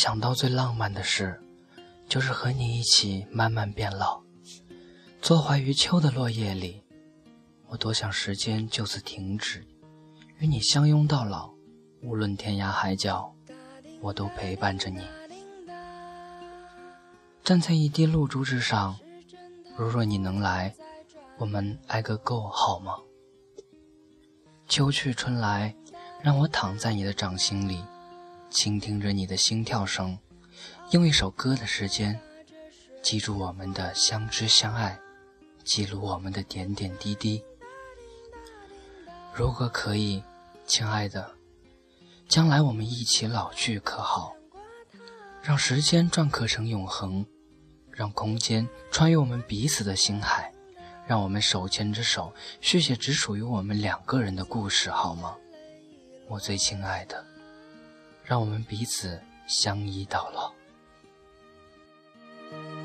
想到最浪漫的事，就是和你一起慢慢变老，坐怀于秋的落叶里。我多想时间就此停止，与你相拥到老，无论天涯海角，我都陪伴着你。站在一滴露珠之上，如若你能来，我们挨个够好吗？秋去春来，让我躺在你的掌心里，倾听着你的心跳声，用一首歌的时间，记住我们的相知相爱，记录我们的点点滴滴。如果可以，亲爱的，将来我们一起老去，可好？让时间篆刻成永恒，让空间穿越我们彼此的心海，让我们手牵着手，续写只属于我们两个人的故事，好吗？我最亲爱的，让我们彼此相依到老。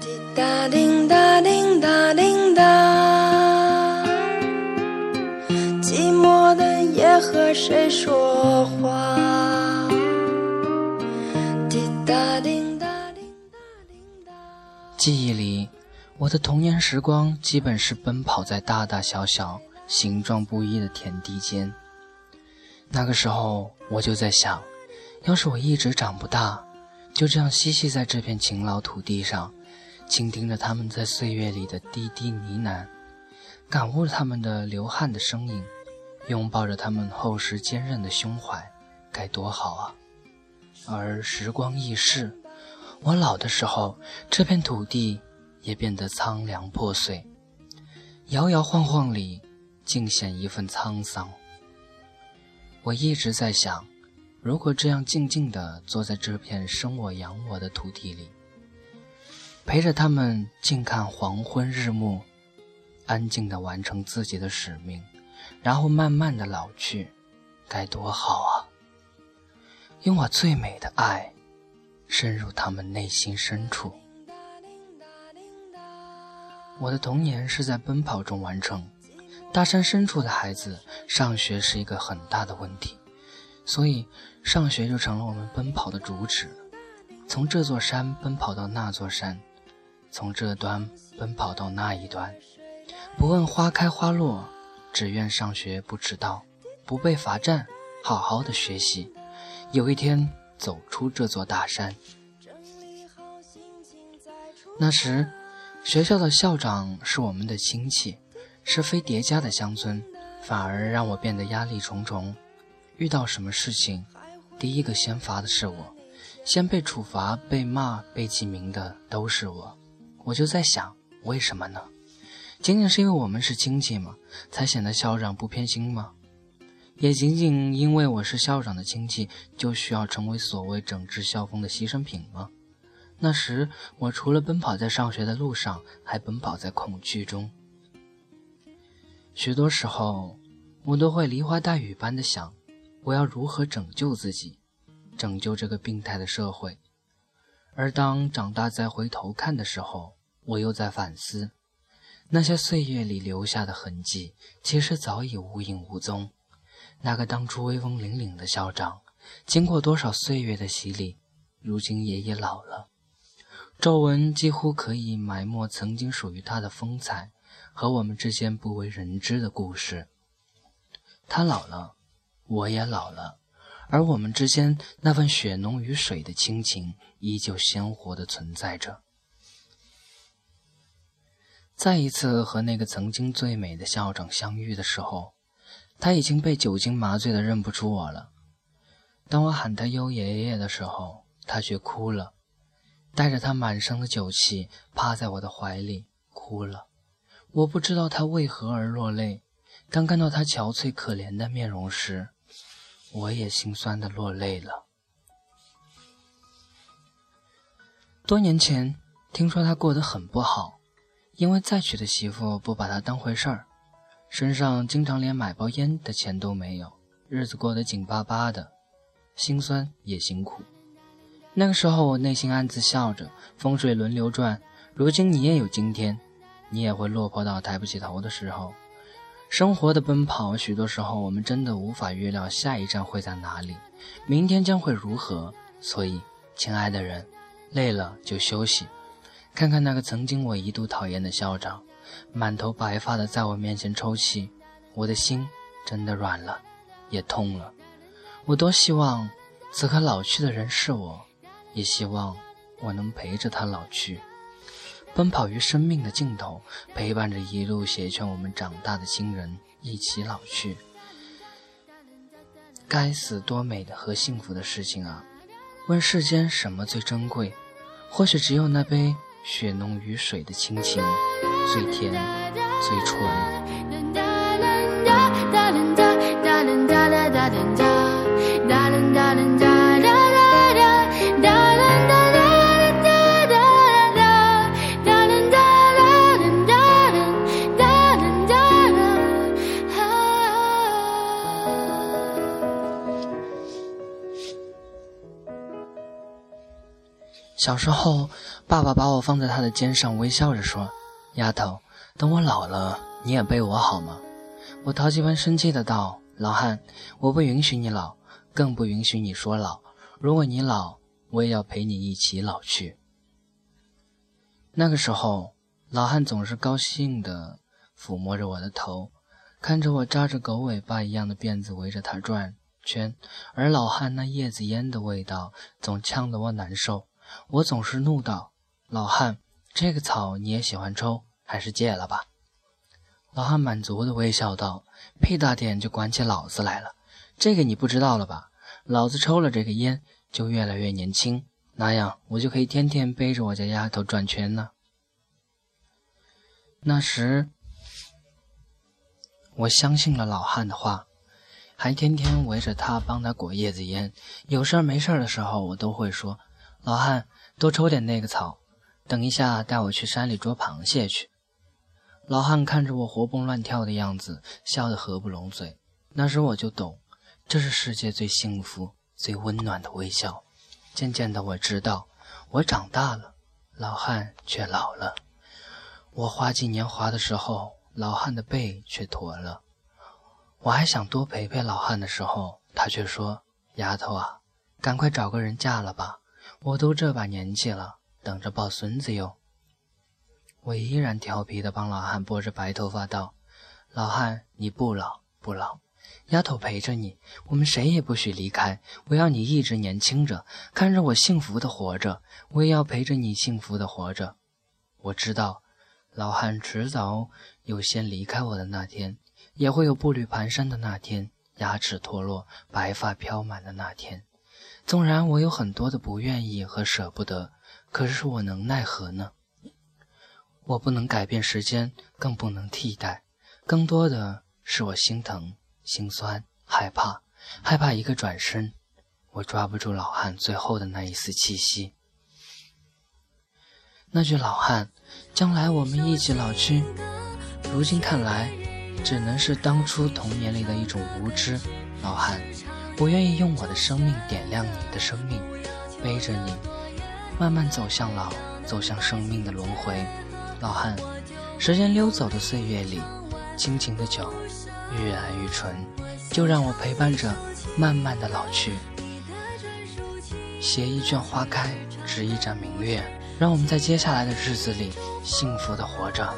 滴答滴答滴答滴答。寂寞的夜和谁说话？滴答滴答滴答滴答。记忆里，我的童年时光基本是奔跑在大大小小、形状不一的田地间。那个时候，我就在想，要是我一直长不大，就这样嬉戏在这片勤劳土地上，倾听着他们在岁月里的滴滴呢喃，感悟他们的流汗的声音。拥抱着他们厚实坚韧的胸怀，该多好啊！而时光易逝，我老的时候，这片土地也变得苍凉破碎，摇摇晃晃里尽显一份沧桑。我一直在想，如果这样静静地坐在这片生我养我的土地里，陪着他们静看黄昏日暮，安静地完成自己的使命。然后慢慢的老去，该多好啊！用我最美的爱，深入他们内心深处。我的童年是在奔跑中完成。大山深处的孩子，上学是一个很大的问题，所以上学就成了我们奔跑的主旨。从这座山奔跑到那座山，从这端奔跑到那一端，不问花开花落。只愿上学不迟到，不被罚站，好好的学习。有一天走出这座大山。那时，学校的校长是我们的亲戚，是非叠加的乡村，反而让我变得压力重重。遇到什么事情，第一个先罚的是我，先被处罚、被骂、被记名的都是我。我就在想，为什么呢？仅仅是因为我们是亲戚吗？才显得校长不偏心吗？也仅仅因为我是校长的亲戚，就需要成为所谓整治校风的牺牲品吗？那时我除了奔跑在上学的路上，还奔跑在恐惧中。许多时候，我都会梨花带雨般的想，我要如何拯救自己，拯救这个病态的社会。而当长大再回头看的时候，我又在反思。那些岁月里留下的痕迹，其实早已无影无踪。那个当初威风凛凛的校长，经过多少岁月的洗礼，如今爷爷老了，皱纹几乎可以埋没曾经属于他的风采和我们之间不为人知的故事。他老了，我也老了，而我们之间那份血浓于水的亲情，依旧鲜活地存在着。再一次和那个曾经最美的校长相遇的时候，他已经被酒精麻醉的认不出我了。当我喊他“优爷爷”的时候，他却哭了，带着他满身的酒气，趴在我的怀里哭了。我不知道他为何而落泪。当看到他憔悴可怜的面容时，我也心酸的落泪了。多年前，听说他过得很不好。因为再娶的媳妇不把他当回事儿，身上经常连买包烟的钱都没有，日子过得紧巴巴的，心酸也辛苦。那个时候我内心暗自笑着，风水轮流转，如今你也有今天，你也会落魄到抬不起头的时候。生活的奔跑，许多时候我们真的无法预料下一站会在哪里，明天将会如何，所以亲爱的人，累了就休息。看看那个曾经我一度讨厌的校长，满头白发的在我面前抽泣，我的心真的软了，也痛了。我多希望此刻老去的人是我，也希望我能陪着他老去，奔跑于生命的尽头，陪伴着一路携劝我们长大的亲人一起老去。该死，多美的和幸福的事情啊！问世间什么最珍贵？或许只有那杯血浓于水的亲情，最甜，最纯。哒哒哒哒哒哒哒哒小时候，爸爸把我放在他的肩上，微笑着说：“丫头，等我老了，你也背我好吗？”我淘气般生气的道：“老汉，我不允许你老，更不允许你说老。如果你老，我也要陪你一起老去。”那个时候，老汉总是高兴地抚摸着我的头，看着我扎着狗尾巴一样的辫子围着他转圈，而老汉那叶子烟的味道总呛得我难受。我总是怒道：“老汉，这个草你也喜欢抽，还是戒了吧？”老汉满足的微笑道：“屁大点就管起老子来了，这个你不知道了吧？老子抽了这个烟就越来越年轻，那样我就可以天天背着我家丫头转圈呢。”那时，我相信了老汉的话，还天天围着他帮他裹叶子烟。有事儿没事儿的时候，我都会说。老汉，多抽点那个草，等一下带我去山里捉螃蟹去。老汉看着我活蹦乱跳的样子，笑得合不拢嘴。那时我就懂，这是世界最幸福、最温暖的微笑。渐渐的，我知道，我长大了，老汉却老了。我花季年华的时候，老汉的背却驼了。我还想多陪陪老汉的时候，他却说：“丫头啊，赶快找个人嫁了吧。”我都这把年纪了，等着抱孙子哟。我依然调皮地帮老汉拨着白头发道：“老汉，你不老不老，丫头陪着你，我们谁也不许离开。我要你一直年轻着，看着我幸福的活着，我也要陪着你幸福的活着。我知道，老汉迟早有先离开我的那天，也会有步履蹒跚的那天，牙齿脱落，白发飘满的那天。”纵然我有很多的不愿意和舍不得，可是我能奈何呢？我不能改变时间，更不能替代，更多的是我心疼、心酸、害怕，害怕一个转身，我抓不住老汉最后的那一丝气息。那句“老汉，将来我们一起老去”，如今看来，只能是当初童年里的一种无知。老汉。我愿意用我的生命点亮你的生命，背着你慢慢走向老，走向生命的轮回。老汉，时间溜走的岁月里，亲情的酒越来越纯，就让我陪伴着慢慢的老去。携一卷花开，执一盏明月，让我们在接下来的日子里幸福的活着。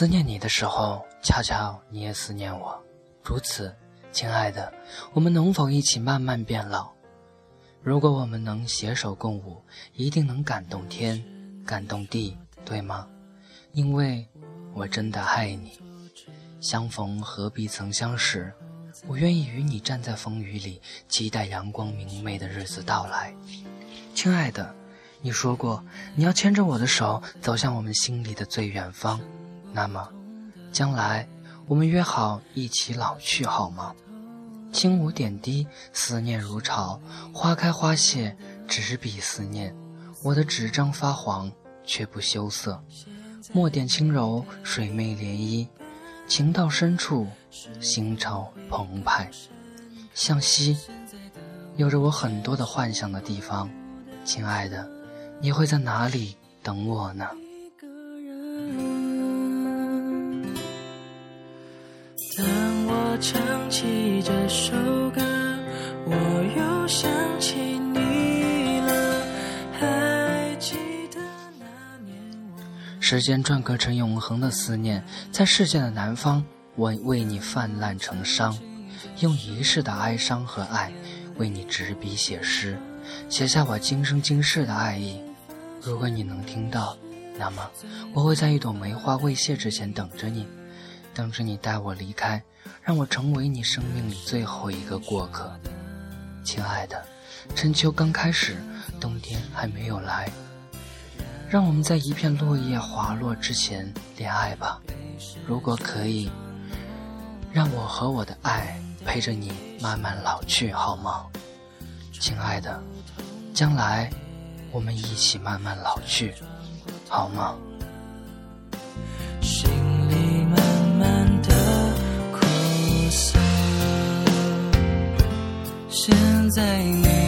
思念你的时候，恰巧你也思念我。如此，亲爱的，我们能否一起慢慢变老？如果我们能携手共舞，一定能感动天，感动地，对吗？因为我真的爱你。相逢何必曾相识，我愿意与你站在风雨里，期待阳光明媚的日子到来。亲爱的，你说过你要牵着我的手，走向我们心里的最远方。那么，将来我们约好一起老去，好吗？轻舞点滴，思念如潮，花开花谢，执笔思念。我的纸张发黄，却不羞涩。墨点轻柔，水媚涟漪。情到深处，心潮澎湃。向西，有着我很多的幻想的地方。亲爱的，你会在哪里等我呢？唱起这首歌，我又想起你了。还记得那年时间篆刻成永恒的思念，在世界的南方，我为你泛滥成伤，用一世的哀伤和爱，为你执笔写诗，写下我今生今世的爱意。如果你能听到，那么我会在一朵梅花未谢之前等着你。等着你带我离开，让我成为你生命里最后一个过客。亲爱的，春秋刚开始，冬天还没有来，让我们在一片落叶滑落之前恋爱吧。如果可以，让我和我的爱陪着你慢慢老去，好吗？亲爱的，将来我们一起慢慢老去，好吗？在你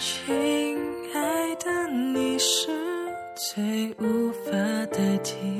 亲爱的你是最无法代替。